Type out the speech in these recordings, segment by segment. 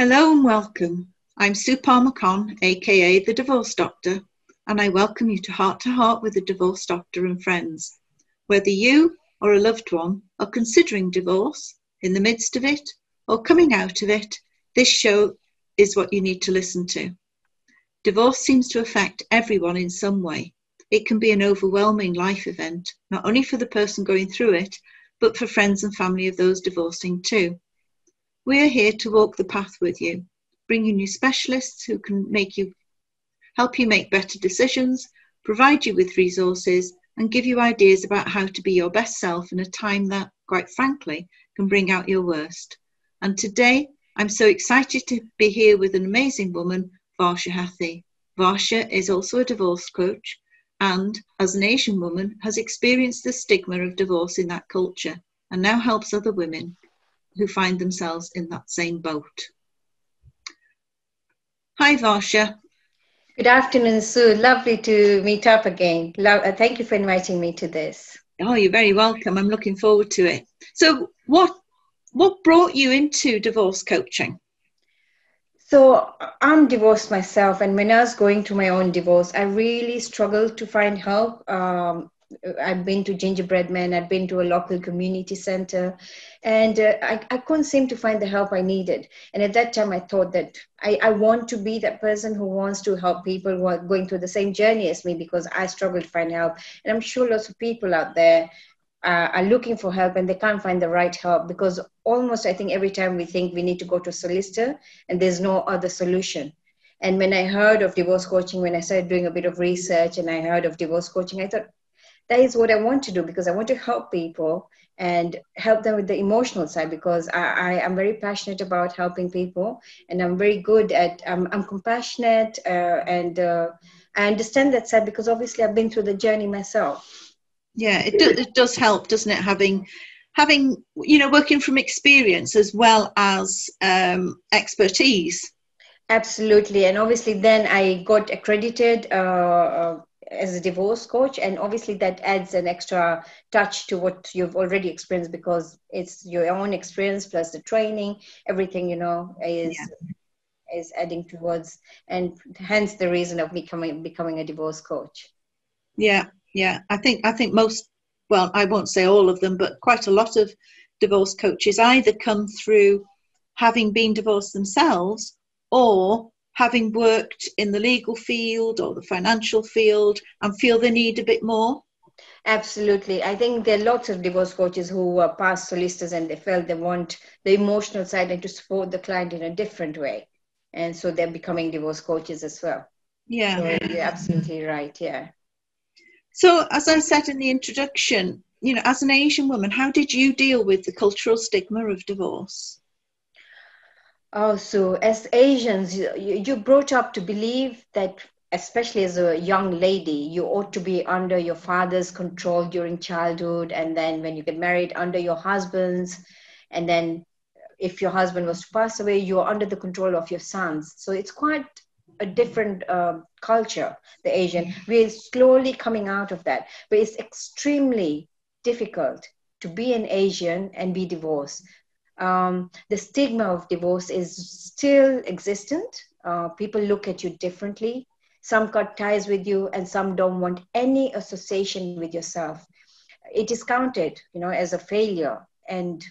Hello and welcome. I'm Sue Palmer aka the Divorce Doctor, and I welcome you to Heart to Heart with a Divorce Doctor and Friends. Whether you or a loved one are considering divorce, in the midst of it, or coming out of it, this show is what you need to listen to. Divorce seems to affect everyone in some way. It can be an overwhelming life event, not only for the person going through it, but for friends and family of those divorcing too. We are here to walk the path with you, bringing you specialists who can make you help you make better decisions, provide you with resources, and give you ideas about how to be your best self in a time that, quite frankly, can bring out your worst. And today, I'm so excited to be here with an amazing woman, Varsha Hathi. Varsha is also a divorce coach and, as an Asian woman, has experienced the stigma of divorce in that culture and now helps other women who find themselves in that same boat. Hi, Varsha. Good afternoon, Sue. Lovely to meet up again. Lo- uh, thank you for inviting me to this. Oh, you're very welcome. I'm looking forward to it. So, what what brought you into divorce coaching? So, I'm divorced myself, and when I was going through my own divorce, I really struggled to find help. Um, I've been to Gingerbread Man, I've been to a local community center, and uh, I, I couldn't seem to find the help I needed. And at that time, I thought that I, I want to be that person who wants to help people who are going through the same journey as me because I struggle to find help. And I'm sure lots of people out there uh, are looking for help and they can't find the right help because almost I think every time we think we need to go to a solicitor and there's no other solution. And when I heard of divorce coaching, when I started doing a bit of research and I heard of divorce coaching, I thought, that is what I want to do because I want to help people and help them with the emotional side because I, I am very passionate about helping people and I'm very good at um, I'm compassionate uh, and uh, I understand that side because obviously I've been through the journey myself. Yeah, it, do, it does help, doesn't it? Having having you know working from experience as well as um, expertise. Absolutely, and obviously then I got accredited uh, uh as a divorce coach and obviously that adds an extra touch to what you've already experienced because it's your own experience plus the training everything you know is yeah. is adding towards and hence the reason of becoming becoming a divorce coach yeah yeah i think i think most well i won't say all of them but quite a lot of divorce coaches either come through having been divorced themselves or having worked in the legal field or the financial field and feel they need a bit more? Absolutely. I think there are lots of divorce coaches who are past solicitors and they felt they want the emotional side and to support the client in a different way. And so they're becoming divorce coaches as well. Yeah. So you're absolutely right. Yeah. So, as I said in the introduction, you know, as an Asian woman, how did you deal with the cultural stigma of divorce? Oh, so as Asians, you, you're brought up to believe that, especially as a young lady, you ought to be under your father's control during childhood, and then when you get married, under your husband's, and then if your husband was to pass away, you're under the control of your sons. So it's quite a different uh, culture, the Asian. We're slowly coming out of that, but it's extremely difficult to be an Asian and be divorced um, the stigma of divorce is still existent. Uh, people look at you differently. Some cut ties with you, and some don't want any association with yourself. It is counted, you know, as a failure, and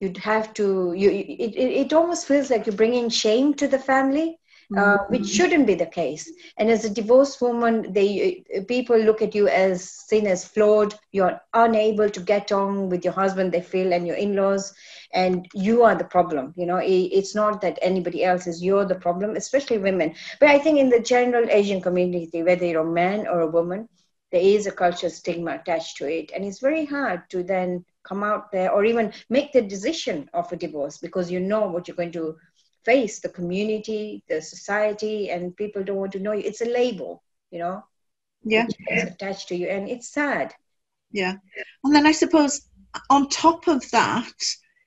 you'd have to. You, it, it, it almost feels like you're bringing shame to the family uh, which shouldn't be the case. And as a divorced woman, they people look at you as seen as flawed. You're unable to get on with your husband. They feel and your in-laws, and you are the problem. You know, it's not that anybody else is. You're the problem, especially women. But I think in the general Asian community, whether you're a man or a woman, there is a cultural stigma attached to it, and it's very hard to then come out there or even make the decision of a divorce because you know what you're going to face the community the society and people don't want to know you. It's a label you know? Yeah. It's attached to you and it's sad. Yeah. And then i suppose on top of that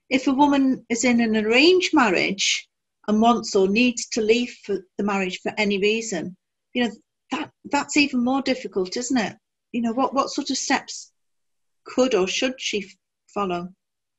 if a woman is in an arranged marriage and wants or needs to leave for the marriage for any reason you know that that's even more difficult isn't it? You know what what sort of steps could or should she follow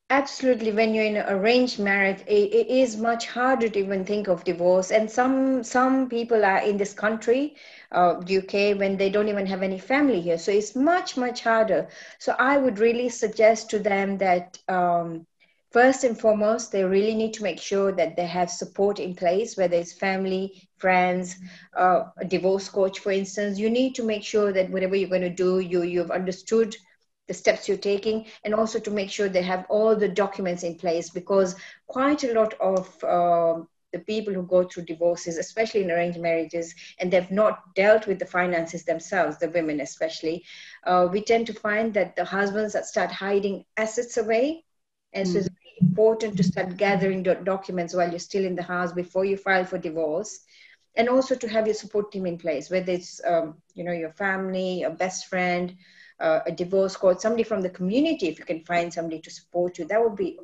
absolutely when you're in an arranged marriage it, it is much harder to even think of divorce. And some some people are in this country uh, uk when they don't even have any family here. So it's much much harder. So i would really suggest to them that um, first and foremost they really need to make sure that they have support in place whether it's family friends uh, a divorce coach for instance. You need to make sure that whatever you're going to do you you've understood the steps you're taking and also to make sure they have all the documents in place because quite a lot of uh, the people who go through divorces especially in arranged marriages and they've not dealt with the finances themselves the women especially uh, we tend to find that the husbands that start hiding assets away and mm. so it's really important to start gathering the documents while you're still in the house before you file for divorce and also to have your support team in place whether it's um, you know your family your best friend uh, a divorce coach, somebody from the community, if you can find somebody to support you, that would be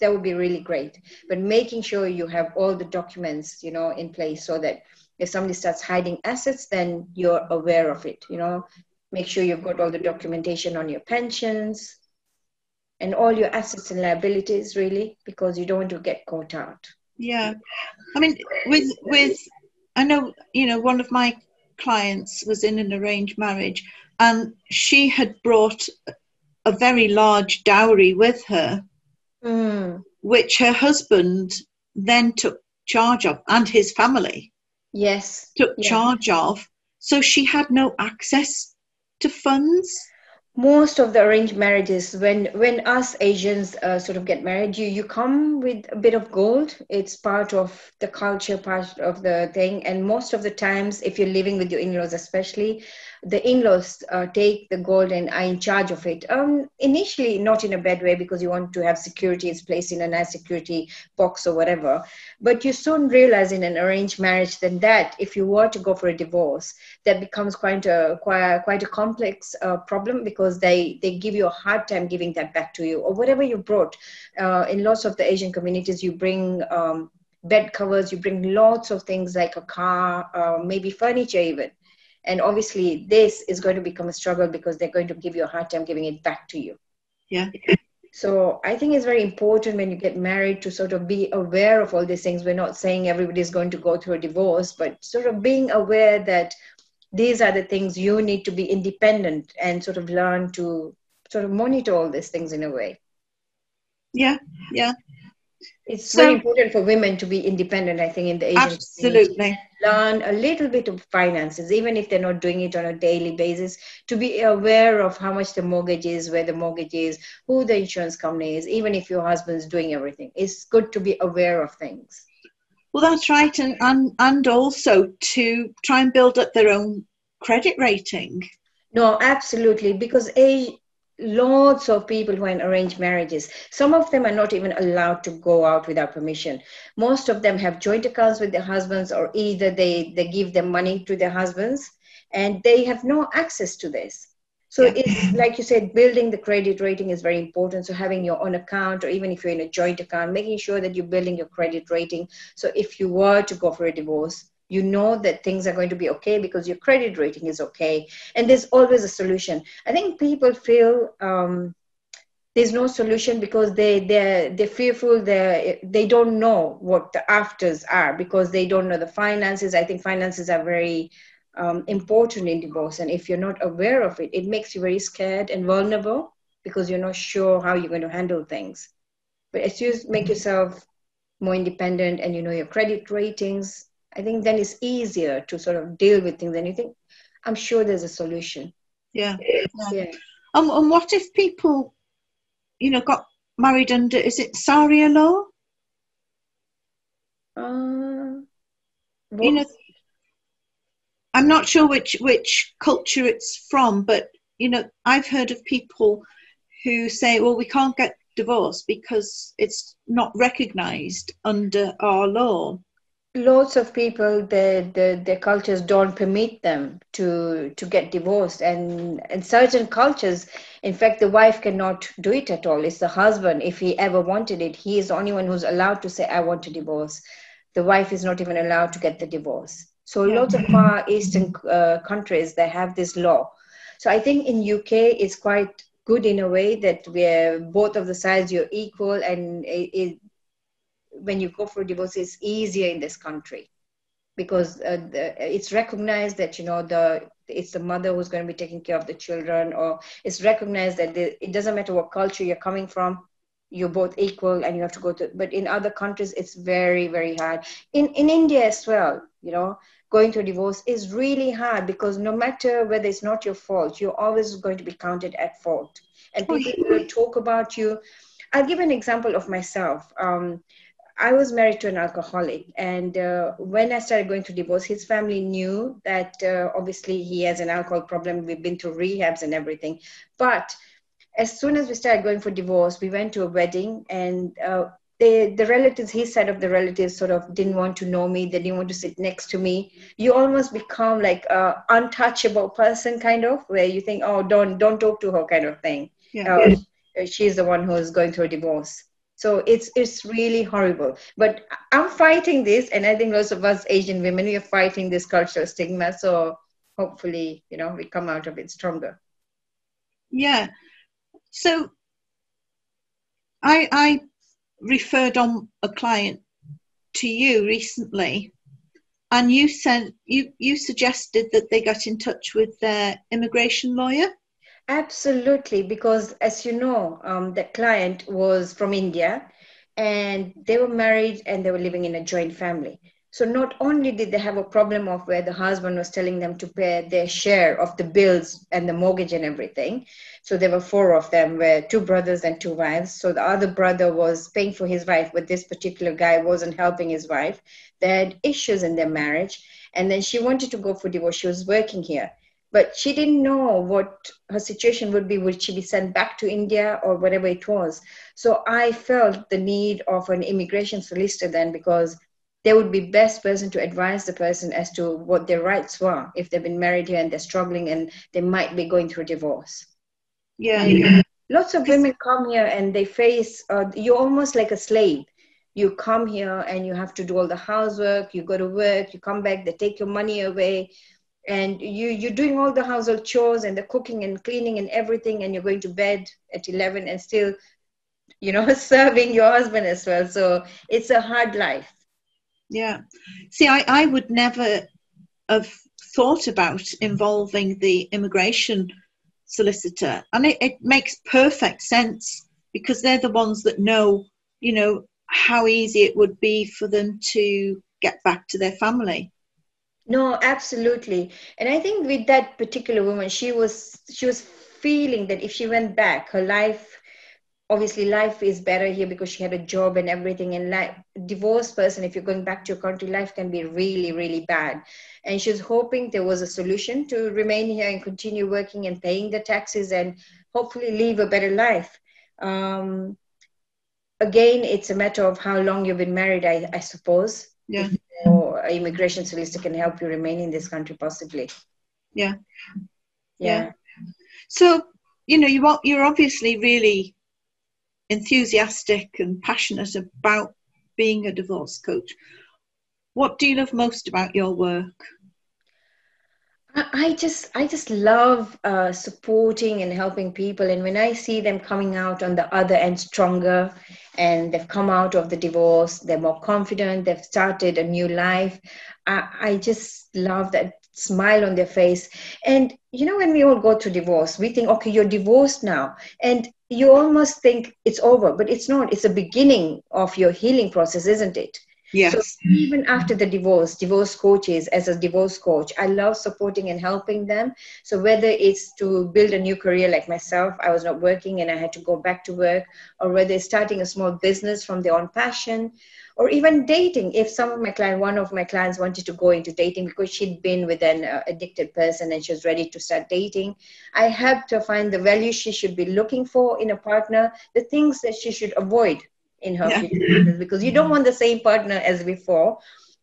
that would be really great. But making sure you have all the documents, you know, in place so that if somebody starts hiding assets, then you're aware of it. You know, make sure you've got all the documentation on your pensions and all your assets and liabilities, really, because you don't want to get caught out. Yeah, I mean, with with I know you know one of my clients was in an arranged marriage and she had brought a very large dowry with her, mm. which her husband then took charge of, and his family. Yes. Took charge of. So she had no access to funds most of the arranged marriages when when us asians uh, sort of get married you you come with a bit of gold it's part of the culture part of the thing and most of the times if you're living with your in-laws especially the in-laws uh, take the gold and are in charge of it. Um, initially, not in a bad way because you want to have security it's placed in a nice security box or whatever. But you soon realize in an arranged marriage then that if you were to go for a divorce, that becomes quite a quite, quite a complex uh, problem because they they give you a hard time giving that back to you or whatever you brought. Uh, in lots of the Asian communities, you bring. Um, bed covers you bring lots of things like a car uh, maybe furniture even and obviously this is going to become a struggle because they're going to give you a hard time giving it back to you yeah so i think it's very important when you get married to sort of be aware of all these things we're not saying everybody's going to go through a divorce but sort of being aware that these are the things you need to be independent and sort of learn to sort of monitor all these things in a way. Yeah yeah. It's so, very important for women to be independent i think in the asian absolutely. Community. learn a little bit of finances even if they're not doing it on a daily basis to be aware of how much the mortgage is where the mortgage is who the insurance company is even if your husband's doing everything. It's good to be aware of things well that's right and and, and also to try and build up their own credit rating. No absolutely because a lots of people who are in arranged marriages some of them are not even allowed to go out without permission. Most of them have joint accounts with their husbands or either they they give them money to their husbands and they have no access to this so yeah. it's like you said building the credit rating is very important. So having your own account or even if you're in a joint account making sure that you're building your credit rating. So if you were to go for a divorce you know that things are going to be okay because your credit rating is okay. And there's always a solution. I think people feel um, there's no solution because they they they're fearful. They they don't know what the afters are because they don't know the finances. I think finances are very um, important in divorce and if you're not aware of it it makes you very scared and vulnerable because you're not sure how you're going to handle things but as you make yourself more independent and you know your credit ratings I think then it's easier to sort of deal with things and you think, I'm sure there's a solution. Yeah. yeah. yeah. Um, and what if people, you know, got married under, is it Sharia law? Uh, you know, I'm not sure which which culture it's from, but you know, I've heard of people who say, "Well, we can't get divorced because it's not recognised under our law." lots of people their, their their cultures don't permit them to to get divorced and in certain cultures in fact the wife cannot do it at all. It's the husband. If he ever wanted it he is the only one who's allowed to say i want to divorce. The wife is not even allowed to get the divorce so yeah. lots of far eastern uh, countries they have this law so i think in uk it's quite good in a way that we're both of the sides you're equal and it, it, when you go for divorce it's easier in this country because uh, the, it's recognized that you know the it's the mother who's going to be taking care of the children or it's recognized that the, it doesn't matter what culture you're coming from you're both equal and you have to go to but in other countries it's very very hard. In in india as well you know going through divorce is really hard because no matter whether it's not your fault you're always going to be counted at fault. And people will talk about you. I'll give an example of myself. Um, I was married to an alcoholic, and uh, when I started going through divorce, his family knew that uh, obviously he has an alcohol problem. We've been through rehabs and everything, but as soon as we started going for divorce, we went to a wedding, and uh, the the relatives, his side of the relatives, sort of didn't want to know me. They didn't want to sit next to me. You almost become like a untouchable person, kind of, where you think, oh, don't don't talk to her, kind of thing. Yeah. Uh, she's the one who's going through a divorce so it's it's really horrible but i'm fighting this and i think most of us asian women we are fighting this cultural stigma so hopefully you know we come out of it stronger yeah so i i referred on a client to you recently and you sent you you suggested that they got in touch with their immigration lawyer Absolutely, because as you know, um, the client was from India and they were married and they were living in a joint family. So not only did they have a problem of where the husband was telling them to pay their share of the bills and the mortgage and everything. So there were four of them, were two brothers and two wives. So the other brother was paying for his wife, but this particular guy wasn't helping his wife. They had issues in their marriage. And then she wanted to go for divorce. She was working here but she didn't know what her situation would be would she be sent back to india or whatever it was so i felt the need of an immigration solicitor then because they would be best person to advise the person as to what their rights were if they've been married here and they're struggling and they might be going through divorce. Yeah, yeah. lots of women come here and they face uh, you're almost like a slave. You come here and you have to do all the housework you go to work you come back they take your money away and you you're doing all the household chores and the cooking and cleaning and everything and you're going to bed at 11 and still you know serving your husband as well. So it's a hard life yeah. See i i would never have thought about involving the immigration solicitor and it, it makes perfect sense because they're the ones that know you know how easy it would be for them to get back to their family. No absolutely. And i think with that particular woman she was she was feeling that if she went back her life obviously life is better here because she had a job and everything and like divorced person if you're going back to your country life can be really really bad. And she's hoping there was a solution to remain here and continue working and paying the taxes and hopefully live a better life. Um, again it's a matter of how long you've been married i, I suppose. Yeah. Or immigration solicitor can help you remain in this country possibly. Yeah. Yeah, yeah. so you know you you're obviously really enthusiastic and passionate about being a divorce coach what do you love most about your work I just I just love uh, supporting and helping people, and when I see them coming out on the other end stronger, and they've come out of the divorce, they're more confident, they've started a new life. I, I just love that smile on their face. And you know, when we all go through divorce, we think, okay, you're divorced now, and you almost think it's over, but it's not. It's a beginning of your healing process, isn't it? Yes. So even after the divorce, divorce coaches, as a divorce coach, I love supporting and helping them. So whether it's to build a new career like myself, I was not working and I had to go back to work, or whether it's starting a small business from their own passion, or even dating. If some of my clients, one of my clients wanted to go into dating because she'd been with an uh, addicted person and she was ready to start dating, I helped her find the values she should be looking for in a partner, the things that she should avoid in her yeah. future because you don't want the same partner as before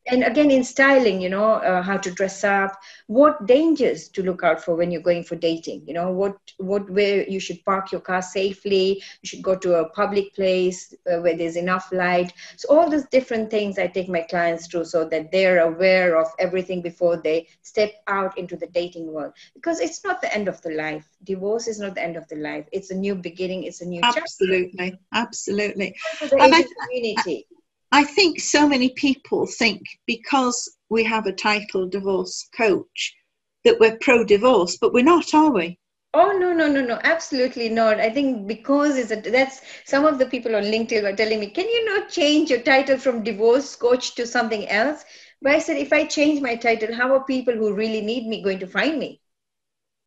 and again in styling you know uh, how to dress up what dangers to look out for when you're going for dating you know what what where you should park your car safely you should go to a public place uh, where there's enough light. So all these different things i take my clients through so that they're aware of everything before they step out into the dating world. Because it's not the end of the life. Divorce is not the end of the life. It's a new beginning. It's a new absolutely. Chapter. absolutely for the Asian community. I think so many people think because we have a title divorce coach that we're pro divorce, but we're not, are we? Oh no no no no absolutely not. I think because it's a, that's some of the people on LinkedIn were telling me, can you not change your title from divorce coach to something else? But I said, if I change my title, how are people who really need me going to find me?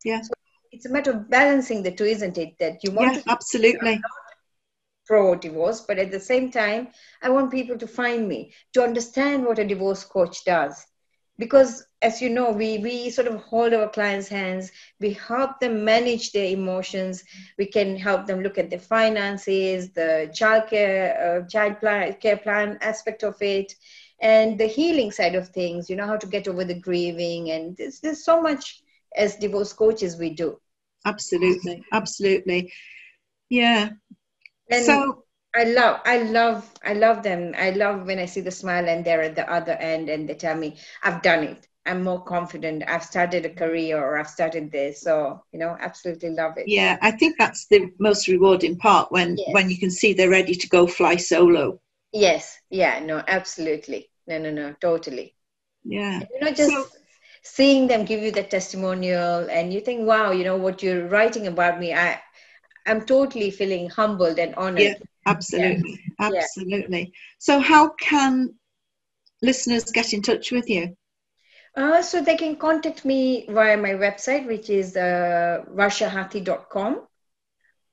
Yeah. So it's a matter of balancing the two, isn't it? That you want yeah, to absolutely pro divorce, but at the same time, I want people to find me to understand what a divorce coach does. Because as you know, we, we sort of hold our clients' hands, we help them manage their emotions, we can help them look at the finances, the child care, uh, child plan, care plan aspect of it, and the healing side of things, you know, how to get over the grieving. And there's, there's so much as divorce coaches we do. Absolutely, absolutely. Yeah, and so I love, I love, I love them. I love when I see the smile and they're at the other end and they tell me, I've done it. I'm more confident. I've started a career or I've started this. So, you know, absolutely love it. Yeah, I think that's the most rewarding part when yes. when you can see they're ready to go fly solo. Yes. Yeah, no, absolutely. No, no, no, totally. Yeah. you know, just so, seeing them give you the testimonial and you think, wow, you know, what you're writing about me, I I'm totally feeling humbled and honored. Yeah, absolutely. Yeah. Absolutely. Yeah. So, how can listeners get in touch with you? Uh, so, they can contact me via my website, which is uh,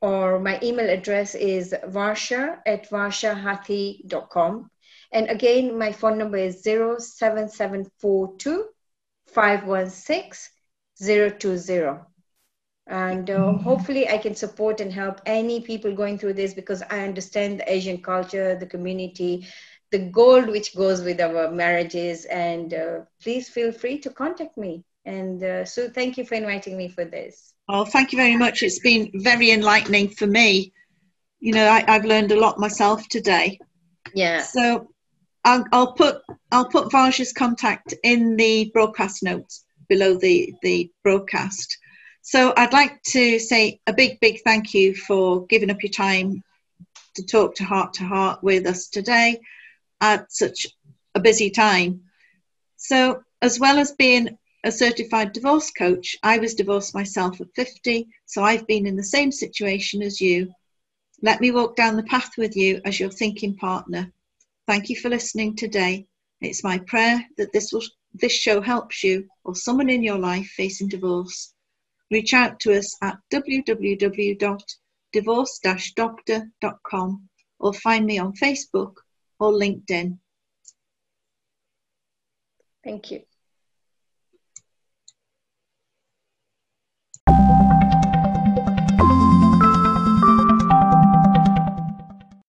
or my email address is varsha at varshahathi.com. And again, my phone number is 07742 516 020 and uh, hopefully i can support and help any people going through this because i understand the asian culture the community the gold which goes with our marriages. And uh, please feel free to contact me. And uh, so thank you for inviting me for this. Oh thank you very much. It's been very enlightening for me. You know I, have learned a lot myself today. Yeah. So I'll, I'll put i'll put Varsha's contact in the broadcast notes below the the broadcast so I'd like to say a big, big thank you for giving up your time to talk to Heart to Heart with us today at such a busy time. So, as well as being a certified divorce coach, I was divorced myself at 50, so I've been in the same situation as you. Let me walk down the path with you as your thinking partner. Thank you for listening today. It's my prayer that this will this show helps you or someone in your life facing divorce reach out to us at www.divorce-doctor.com or find me on Facebook or LinkedIn. Thank you.